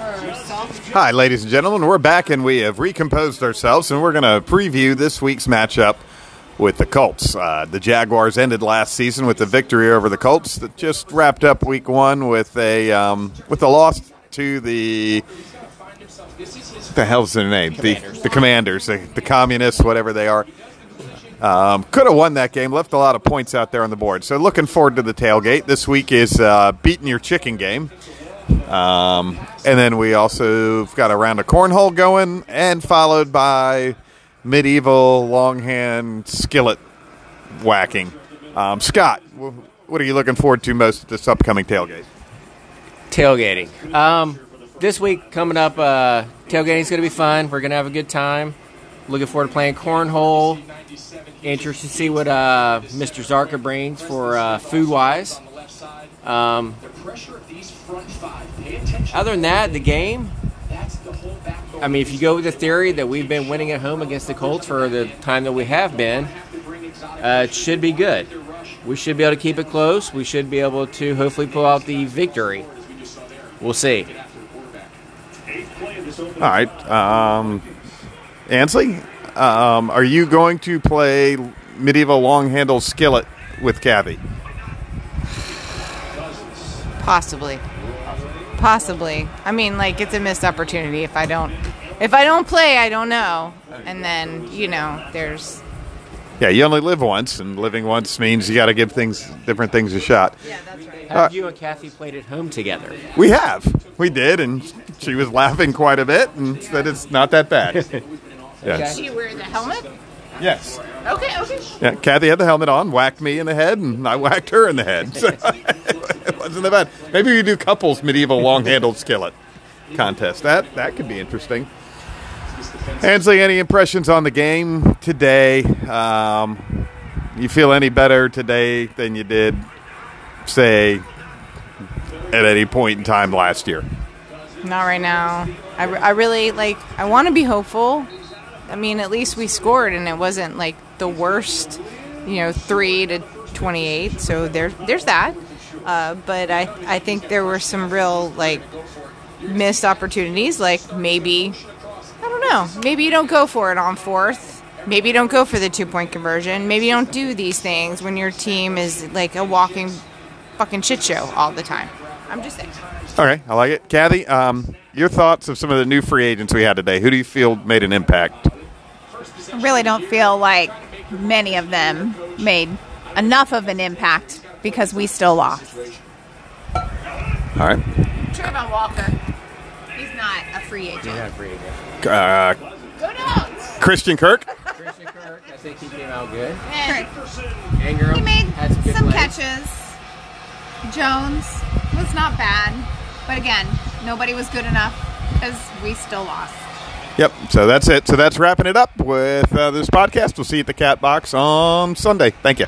Hi, ladies and gentlemen. We're back and we have recomposed ourselves, and we're going to preview this week's matchup with the Colts. Uh, the Jaguars ended last season with the victory over the Colts that just wrapped up Week One with a um, with a loss to the the hell's their name? The the Commanders, the, the Communists, whatever they are. Um, could have won that game. Left a lot of points out there on the board. So looking forward to the tailgate. This week is uh, beating your chicken game. Um, and then we also got a round of cornhole going, and followed by medieval longhand skillet whacking. Um, Scott, what are you looking forward to most this upcoming tailgate? tailgating. Um, this week coming up, uh, is going to be fun. We're going to have a good time. Looking forward to playing cornhole. Interested to see what uh, Mr. Zarka brings for uh, food wise. Um, other than that, the game. I mean, if you go with the theory that we've been winning at home against the Colts for the time that we have been, uh, it should be good. We should be able to keep it close. We should be able to hopefully pull out the victory. We'll see. All right, um, Ansley, um, are you going to play medieval long handle skillet with Kathy? Possibly. Possibly. I mean, like it's a missed opportunity if I don't if I don't play, I don't know. And then, you know, there's Yeah, you only live once, and living once means you got to give things different things a shot. Yeah, that's right. Have uh, you and Kathy played at home together? We have, we did, and she was laughing quite a bit, and said it's not that bad. Yes. She wear the helmet? Yes. Okay, okay. Yeah, Kathy had the helmet on, whacked me in the head, and I whacked her in the head. So wasn't that bad. Maybe we do couples medieval long-handled skillet contest. That that could be interesting. Ansley, any impressions on the game today? Um, you feel any better today than you did, say, at any point in time last year? Not right now. I, I really like I want to be hopeful. I mean, at least we scored and it wasn't like the worst, you know, 3 to 28. So there there's that. Uh, but I I think there were some real like missed opportunities like maybe I don't know. Maybe you don't go for it on fourth. Maybe you don't go for the two point conversion. Maybe you don't do these things when your team is like a walking fucking shit show all the time. I'm just saying. Okay, I like it. Kathy, um, your thoughts of some of the new free agents we had today. Who do you feel made an impact? I really don't feel like many of them made enough of an impact because we still lost. All right. Travon Walker. He's not a free agent. Not a free agent. Uh, Go dogs. Christian Kirk. Christian Kirk, I think he came out good. Correct. Engram He made had some good some catches. Jones was not bad, but again, nobody was good enough because we still lost. Yep. So that's it. So that's wrapping it up with uh, this podcast. We'll see you at the Cat Box on Sunday. Thank you.